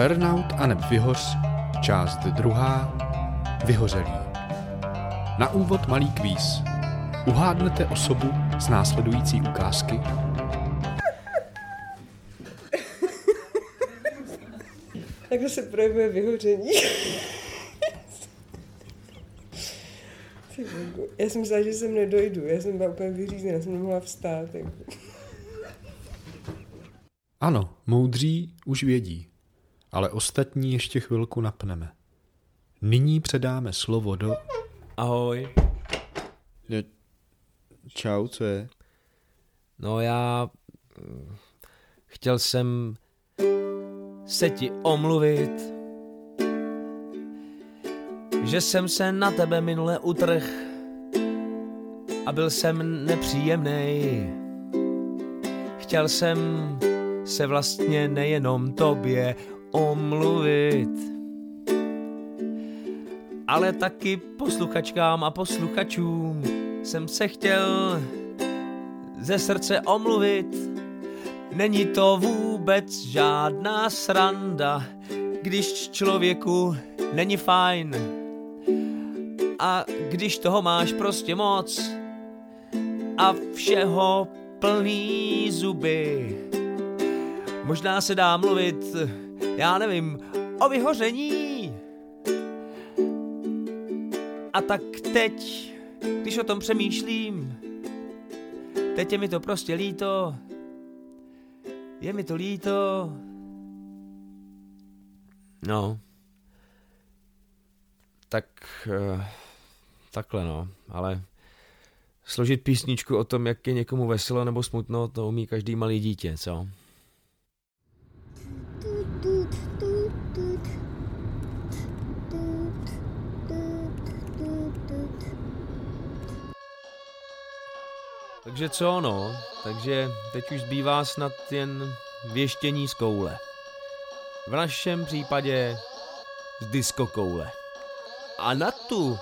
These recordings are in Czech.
Burnout a neb Vyhoř, část druhá, Vyhořelý. Na úvod malý kvíz. Uhádnete osobu z následující ukázky? Takhle se projevuje vyhoření. Já jsem myslela, že sem nedojdu. Já jsem byla úplně vyřízená, jsem nemohla vstát. Jako. Ano, moudří už vědí, ale ostatní ještě chvilku napneme. Nyní předáme slovo do... Ahoj. No, čau, co je? No já... Chtěl jsem se ti omluvit, že jsem se na tebe minule utrh a byl jsem nepříjemný. Chtěl jsem se vlastně nejenom tobě omluvit, ale taky posluchačkám a posluchačům jsem se chtěl ze srdce omluvit. Není to vůbec žádná sranda, když člověku není fajn. A když toho máš prostě moc a všeho plný zuby. Možná se dá mluvit, já nevím, o vyhoření. A tak teď, když o tom přemýšlím, teď je mi to prostě líto. Je mi to líto. No. Tak, eh, takhle no, ale složit písničku o tom, jak je někomu veselo nebo smutno, to umí každý malý dítě, co? Takže co no, takže teď už zbývá snad jen věštění z koule. V našem případě z disco koule. A na tu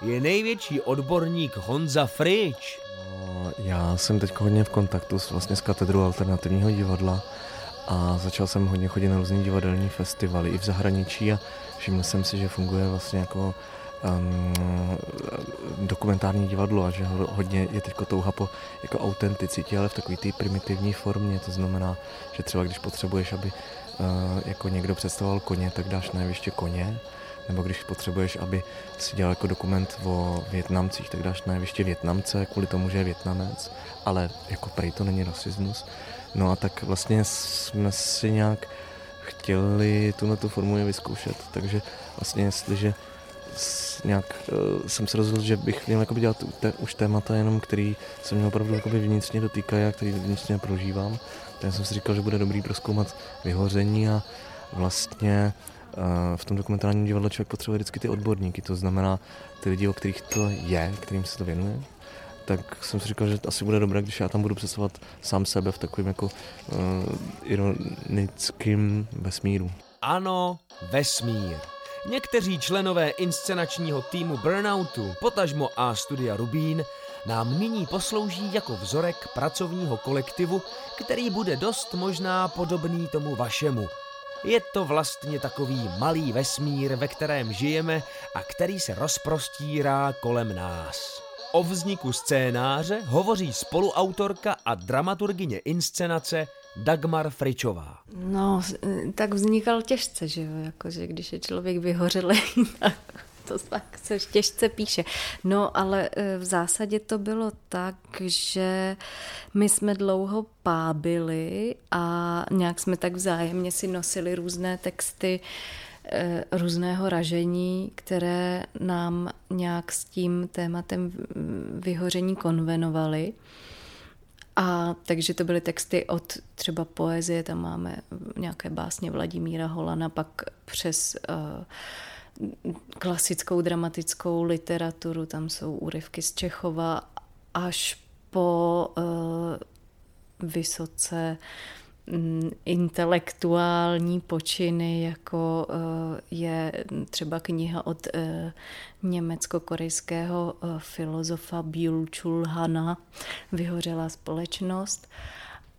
je největší odborník Honza Frič. No, já jsem teď hodně v kontaktu s, vlastně s katedrou alternativního divadla a začal jsem hodně chodit na různé divadelní festivaly i v zahraničí a všiml jsem si, že funguje vlastně jako um, dokumentární divadlo a že ho- hodně je teď touha po jako autenticitě, ale v takové té primitivní formě, to znamená, že třeba když potřebuješ, aby uh, jako někdo představoval koně, tak dáš na jeviště koně, nebo když potřebuješ, aby si dělal jako dokument o Větnamcích, tak dáš na jeviště Větnamce kvůli tomu, že je Větnamec, ale jako prej to není rasismus. No a tak vlastně jsme si nějak chtěli tuhle tu formu vyzkoušet, takže vlastně jestliže nějak uh, jsem se rozhodl, že bych měl jakoby dělat te, už témata jenom, který se mě opravdu jakoby vnitřně dotýkají a který vnitřně prožívám. Tak jsem si říkal, že bude dobrý proskoumat vyhoření a vlastně uh, v tom dokumentárním divadle člověk potřebuje vždycky ty odborníky, to znamená ty lidi, o kterých to je, kterým se to věnuje. Tak jsem si říkal, že asi bude dobré, když já tam budu představovat sám sebe v takovém jako uh, ironickém vesmíru. Ano, vesmír. Někteří členové inscenačního týmu Burnoutu, potažmo A studia Rubín, nám nyní poslouží jako vzorek pracovního kolektivu, který bude dost možná podobný tomu vašemu. Je to vlastně takový malý vesmír, ve kterém žijeme a který se rozprostírá kolem nás. O vzniku scénáře hovoří spoluautorka a dramaturgině inscenace Dagmar Fričová. No, s- tak vznikal těžce, že jo, jakože když je člověk vyhořelý, to tak se těžce píše. No, ale e, v zásadě to bylo tak, že my jsme dlouho pábili a nějak jsme tak vzájemně si nosili různé texty e, různého ražení, které nám nějak s tím tématem mm, vyhoření konvenovaly. A takže to byly texty od třeba poezie, tam máme nějaké básně Vladimíra Holana, pak přes uh, klasickou dramatickou literaturu, tam jsou úryvky z Čechova, až po uh, vysoce mm, intelektuální počiny, jako je třeba kniha od eh, německo-korejského eh, filozofa Byul Chul Hana, Vyhořelá společnost.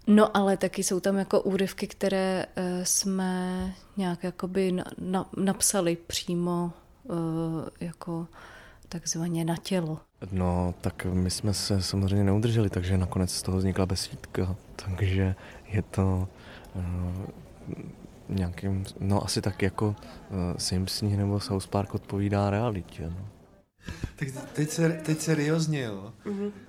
No ale taky jsou tam jako úryvky, které eh, jsme nějak jakoby na, na, napsali přímo eh, jako takzvaně na tělo. No, tak my jsme se samozřejmě neudrželi, takže nakonec z toho vznikla besídka, takže je to uh, nějakým, no asi tak jako uh, Simpsoni nebo South Park odpovídá realitě, no. Tak teď, se, teď seriózně, jo. Mm-hmm.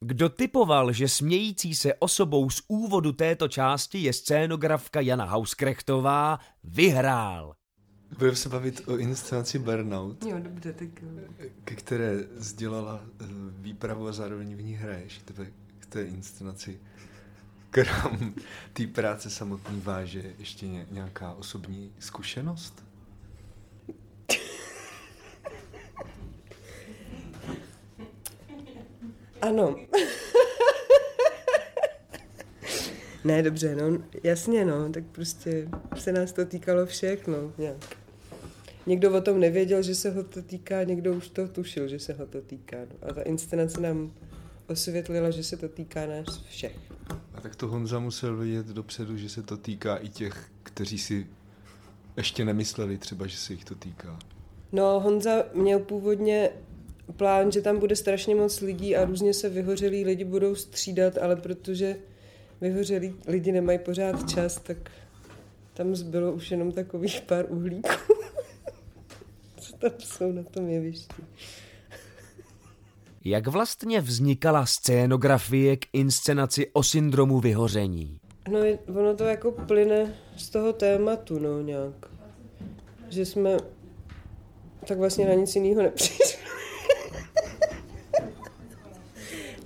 Kdo typoval, že smějící se osobou z úvodu této části je scénografka Jana Hauskrechtová, vyhrál. Budeme se bavit o inscenaci Burnout. Jo, dobře, tak Ke které sdělala eh, výpravu a zároveň v ní hraješ. Tebe té inscenaci krom té práce samotný váže ještě nějaká osobní zkušenost? Ano. ne, dobře, no, jasně, no, tak prostě se nás to týkalo všech, no, nějak. Někdo o tom nevěděl, že se ho to týká, někdo už to tušil, že se ho to týká. No. A ta inscenace nám osvětlila, že se to týká nás všech. A tak to Honza musel vědět dopředu, že se to týká i těch, kteří si ještě nemysleli třeba, že se jich to týká. No, Honza měl původně plán, že tam bude strašně moc lidí a různě se vyhořelí lidi budou střídat, ale protože vyhořelí lidi nemají pořád čas, tak tam zbylo už jenom takových pár uhlíků. Co tam jsou na tom jevišti. Jak vlastně vznikala scénografie k inscenaci o syndromu vyhoření? No, ono to jako plyne z toho tématu, no, nějak. Že jsme tak vlastně na nic jiného nepřišli.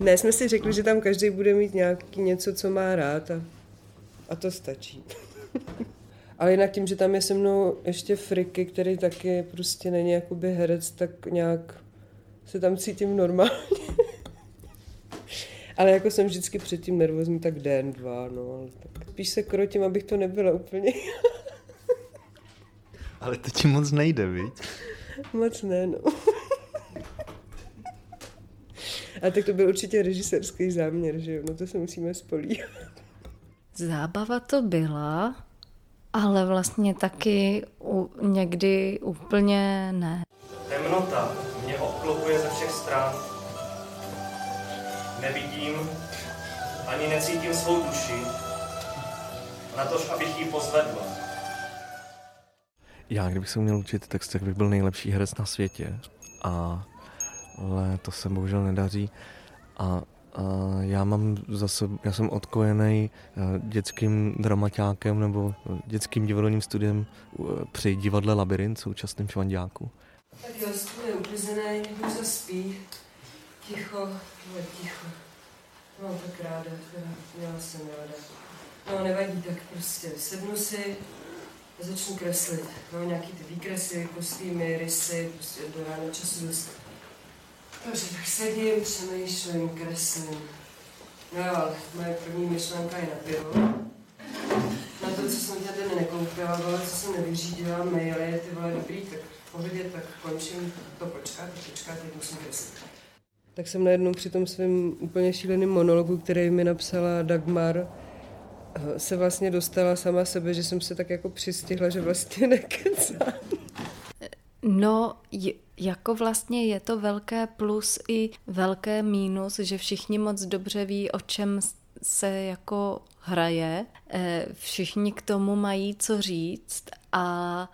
ne, jsme si řekli, že tam každý bude mít nějaký něco, co má rád a, a to stačí. Ale jinak tím, že tam je se mnou ještě Friky, který taky prostě není jakoby herec, tak nějak se tam cítím normálně. ale jako jsem vždycky předtím nervózní, tak den, dva, no, ale tak spíš se krotím, abych to nebyla úplně. ale to ti moc nejde, viď? moc ne, no. A tak to byl určitě režisérský záměr, že jo? No to se musíme spolíhat. Zábava to byla, ale vlastně taky u, někdy úplně ne. Temnota všech stran. Nevidím, ani necítím svou duši, na tož, abych ji pozvedl. Já, kdybych se měl učit text, tak bych byl nejlepší herec na světě. A, ale to se bohužel nedaří. A, a já mám zase, já jsem odkojený dětským dramaťákem nebo dětským divadelním studiem při divadle Labyrint, současným švandáku. Tak jo, stůl je uklizený, někdo spí. Ticho, je ticho. No, tak ráda, teda měla jsem ráda. No, nevadí, tak prostě sednu si a začnu kreslit. No, nějaký ty výkresy, kostýmy, rysy, prostě do rána času dost. Takže tak sedím, přemýšlím, kreslím. No jo, ale moje první myšlenka je na pivo. To, co jsem tady nekoupila, vole, co jsem nevyřídila, maily, ty vole, dobrý, tak v pohodě, tak končím to počkat, počkat, teď musím kreslit. Tak jsem najednou při tom svém úplně šíleném monologu, který mi napsala Dagmar, se vlastně dostala sama sebe, že jsem se tak jako přistihla, že vlastně nekecám. No, jako vlastně je to velké plus i velké mínus, že všichni moc dobře ví, o čem se jako hraje. Eh, všichni k tomu mají co říct, a,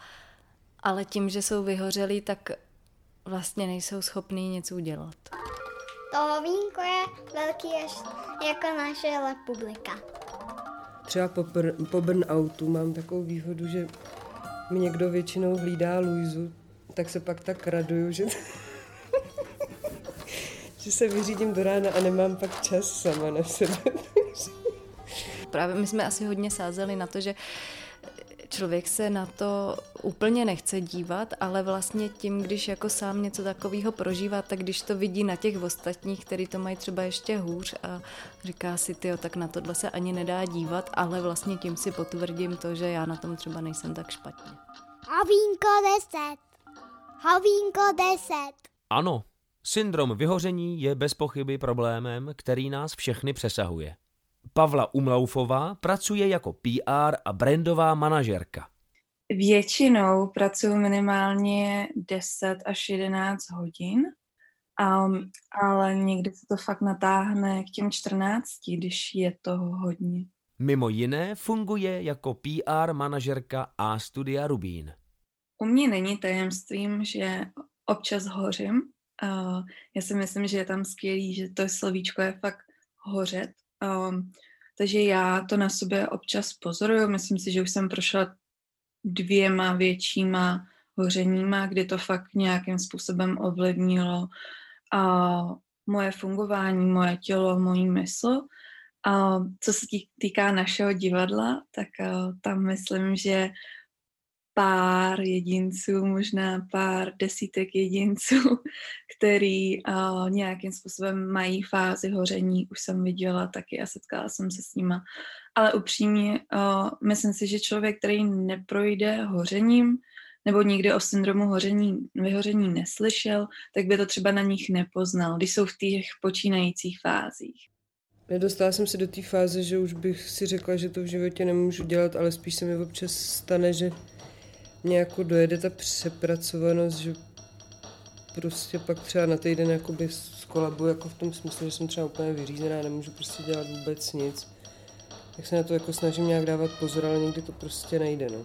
ale tím, že jsou vyhořelí, tak vlastně nejsou schopní něco udělat. To vínko je velký až jako naše republika. Třeba po, po burnoutu mám takovou výhodu, že mi někdo většinou hlídá Luizu, tak se pak tak raduju, že, že se vyřídím do rána a nemám pak čas sama na sebe. Právě my jsme asi hodně sázeli na to, že člověk se na to úplně nechce dívat, ale vlastně tím, když jako sám něco takového prožívá, tak když to vidí na těch ostatních, kteří to mají třeba ještě hůř a říká si, ty, tak na tohle se ani nedá dívat, ale vlastně tím si potvrdím to, že já na tom třeba nejsem tak špatně. Havínko 10. Havínko 10. Ano, Syndrom vyhoření je bez pochyby problémem, který nás všechny přesahuje. Pavla Umlaufová pracuje jako PR a brandová manažerka. Většinou pracuji minimálně 10 až 11 hodin, um, ale někdy se to fakt natáhne k těm 14, když je toho hodně. Mimo jiné funguje jako PR manažerka A studia Rubín. U mě není tajemstvím, že občas hořím. Uh, já si myslím, že je tam skvělý, že to slovíčko je fakt hořet. Um, takže já to na sobě občas pozoruju. Myslím si, že už jsem prošla dvěma většíma hořeníma, kdy to fakt nějakým způsobem ovlivnilo a moje fungování, moje tělo, mojí mysl. A co se týká našeho divadla, tak tam myslím, že pár jedinců, možná pár desítek jedinců, který uh, nějakým způsobem mají fázi hoření, už jsem viděla taky a setkala jsem se s nima. Ale upřímně, uh, myslím si, že člověk, který neprojde hořením, nebo nikdy o syndromu hoření, vyhoření neslyšel, tak by to třeba na nich nepoznal, když jsou v těch počínajících fázích. Nedostala jsem se do té fáze, že už bych si řekla, že to v životě nemůžu dělat, ale spíš se mi občas stane, že mě jako dojede ta přepracovanost, že prostě pak třeba na týden jakoby skolabu jako v tom smyslu, že jsem třeba úplně vyřízená, nemůžu prostě dělat vůbec nic. Tak se na to jako snažím nějak dávat pozor, ale někdy to prostě nejde, no.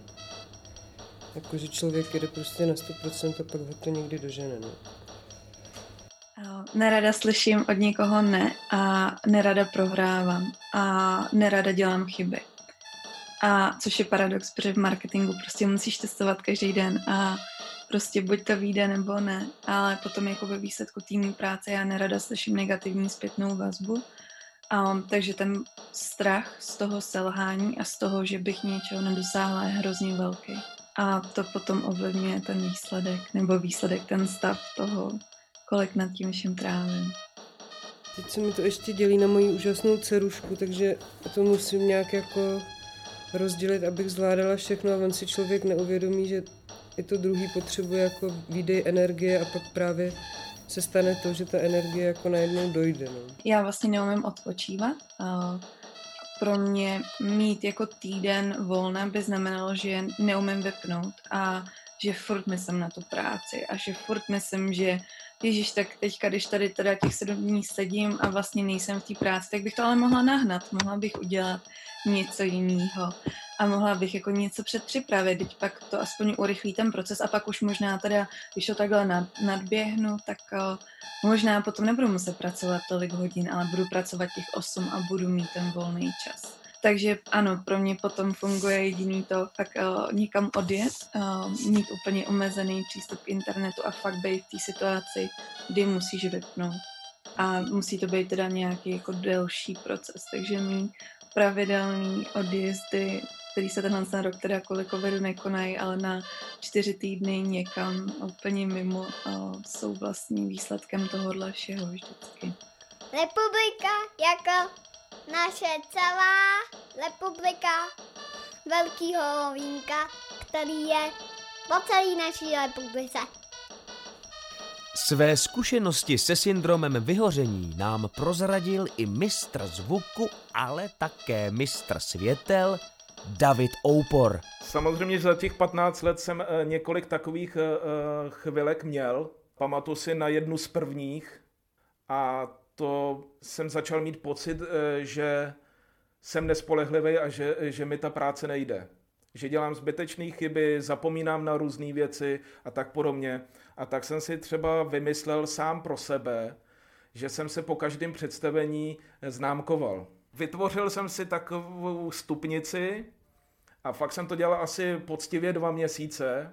Jakože člověk jede prostě na 100% a pak ho to někdy dožene, no. Nerada slyším od někoho ne a nerada prohrávám a nerada dělám chyby. A což je paradox, protože v marketingu prostě musíš testovat každý den a prostě buď to vyjde nebo ne, ale potom jako ve výsledku týmní práce já nerada slyším negativní zpětnou vazbu, um, takže ten strach z toho selhání a z toho, že bych něčeho nedosáhla, je hrozně velký. A to potom ovlivňuje ten výsledek, nebo výsledek, ten stav toho, kolik nad tím všem trávím. Teď se mi to ještě dělí na moji úžasnou cerušku, takže to musím nějak jako rozdělit, abych zvládala všechno a on si člověk neuvědomí, že i to druhý potřebuje jako výdej energie a pak právě se stane to, že ta energie jako najednou dojde. No. Já vlastně neumím odpočívat. Pro mě mít jako týden volna by znamenalo, že neumím vypnout a že furt myslím na tu práci a že furt myslím, že Ježíš, tak teďka, když tady teda těch sedm dní sedím a vlastně nejsem v té práci, tak bych to ale mohla nahnat, mohla bych udělat něco jiného a mohla bych jako něco předpřipravit, teď pak to aspoň urychlí ten proces a pak už možná teda, když to takhle nad, nadběhnu, tak uh, možná potom nebudu muset pracovat tolik hodin, ale budu pracovat těch 8 a budu mít ten volný čas. Takže ano, pro mě potom funguje jediný to fakt uh, někam odjet, uh, mít úplně omezený přístup k internetu a fakt být v té situaci, kdy musíš vypnout. A musí to být teda nějaký jako delší proces, takže mý pravidelný odjezdy, který se tenhle ten rok teda kvůli covidu nekonají, ale na čtyři týdny někam úplně mimo jsou vlastně výsledkem tohohle všeho vždycky. Republika jako naše celá republika Velkýho Vínka, který je po celé naší republice. Své zkušenosti se syndromem vyhoření nám prozradil i mistr zvuku, ale také mistr světel David Oupor. Samozřejmě za těch 15 let jsem eh, několik takových eh, eh, chvilek měl. Pamatuju si na jednu z prvních a to jsem začal mít pocit, že jsem nespolehlivý a že, že mi ta práce nejde. Že dělám zbytečné chyby, zapomínám na různé věci a tak podobně. A tak jsem si třeba vymyslel sám pro sebe, že jsem se po každém představení známkoval. Vytvořil jsem si takovou stupnici a fakt jsem to dělal asi poctivě dva měsíce.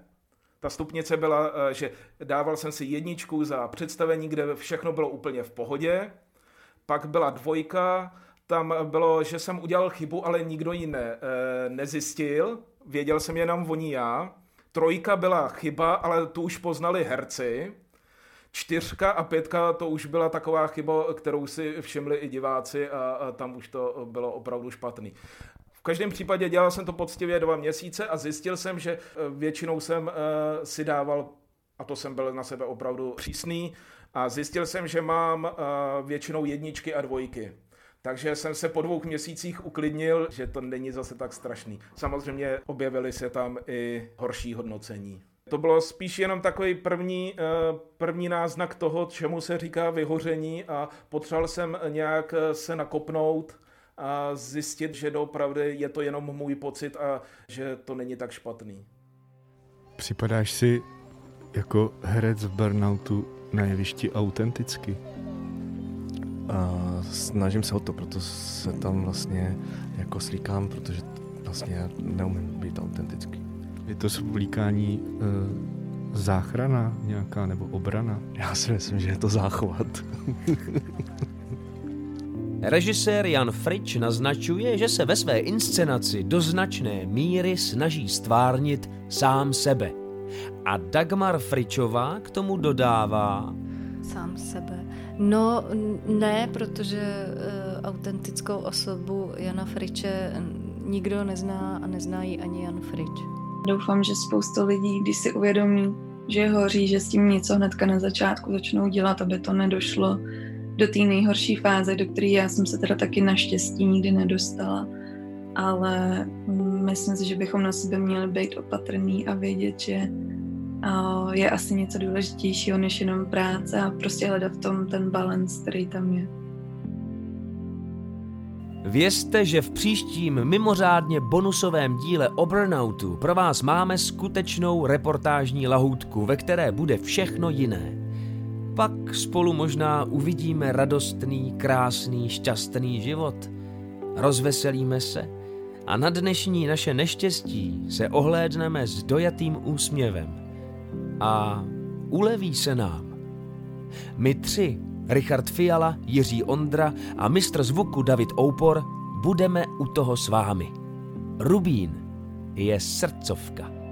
Ta stupnice byla, eh, že dával jsem si jedničku za představení, kde všechno bylo úplně v pohodě. Pak byla dvojka, tam bylo, že jsem udělal chybu, ale nikdo ji ne, eh, nezjistil. Věděl jsem jenom o ní já. Trojka byla chyba, ale tu už poznali herci. Čtyřka a pětka to už byla taková chyba, kterou si všimli i diváci a, a tam už to bylo opravdu špatný. V každém případě dělal jsem to poctivě dva měsíce a zjistil jsem, že eh, většinou jsem uh, si dával A to jsem byl na sebe opravdu přísný. A zjistil jsem, že mám většinou jedničky a dvojky. Takže jsem se po dvou měsících uklidnil, že to není zase tak strašný. Samozřejmě objevily se tam i horší hodnocení. To bylo spíš jenom takový první, eh, první náznak toho, čemu se říká vyhoření a potřeboval jsem nějak eh, se nakopnout a zjistit, že doopravdy je to jenom můj pocit a že to není tak špatný. Připadáš si jako herec v burnoutu na jevišti autenticky? A snažím se o to, proto se tam vlastně jako slíkám, protože vlastně neumím být autentický. Je to svlíkání e, záchrana nějaká nebo obrana? Já si myslím, že je to záchvat. Režisér Jan Frič naznačuje, že se ve své inscenaci do značné míry snaží stvárnit sám sebe. A Dagmar Fričová k tomu dodává... Sám sebe. No ne, protože uh, autentickou osobu Jana Friče nikdo nezná a nezná ji ani Jan Frič. Doufám, že spousta lidí, když si uvědomí, že hoří, že s tím něco hnedka na začátku začnou dělat, aby to nedošlo do té nejhorší fáze, do které já jsem se teda taky naštěstí nikdy nedostala. Ale myslím si, že bychom na sebe měli být opatrný a vědět, že je asi něco důležitějšího než jenom práce a prostě hledat v tom ten balans, který tam je. Vězte, že v příštím mimořádně bonusovém díle o Burnoutu pro vás máme skutečnou reportážní lahůdku, ve které bude všechno jiné. Pak spolu možná uvidíme radostný, krásný, šťastný život. Rozveselíme se a na dnešní naše neštěstí se ohlédneme s dojatým úsměvem. A uleví se nám. My tři, Richard Fiala, Jiří Ondra a mistr zvuku David Oupor, budeme u toho s vámi. Rubín je srdcovka.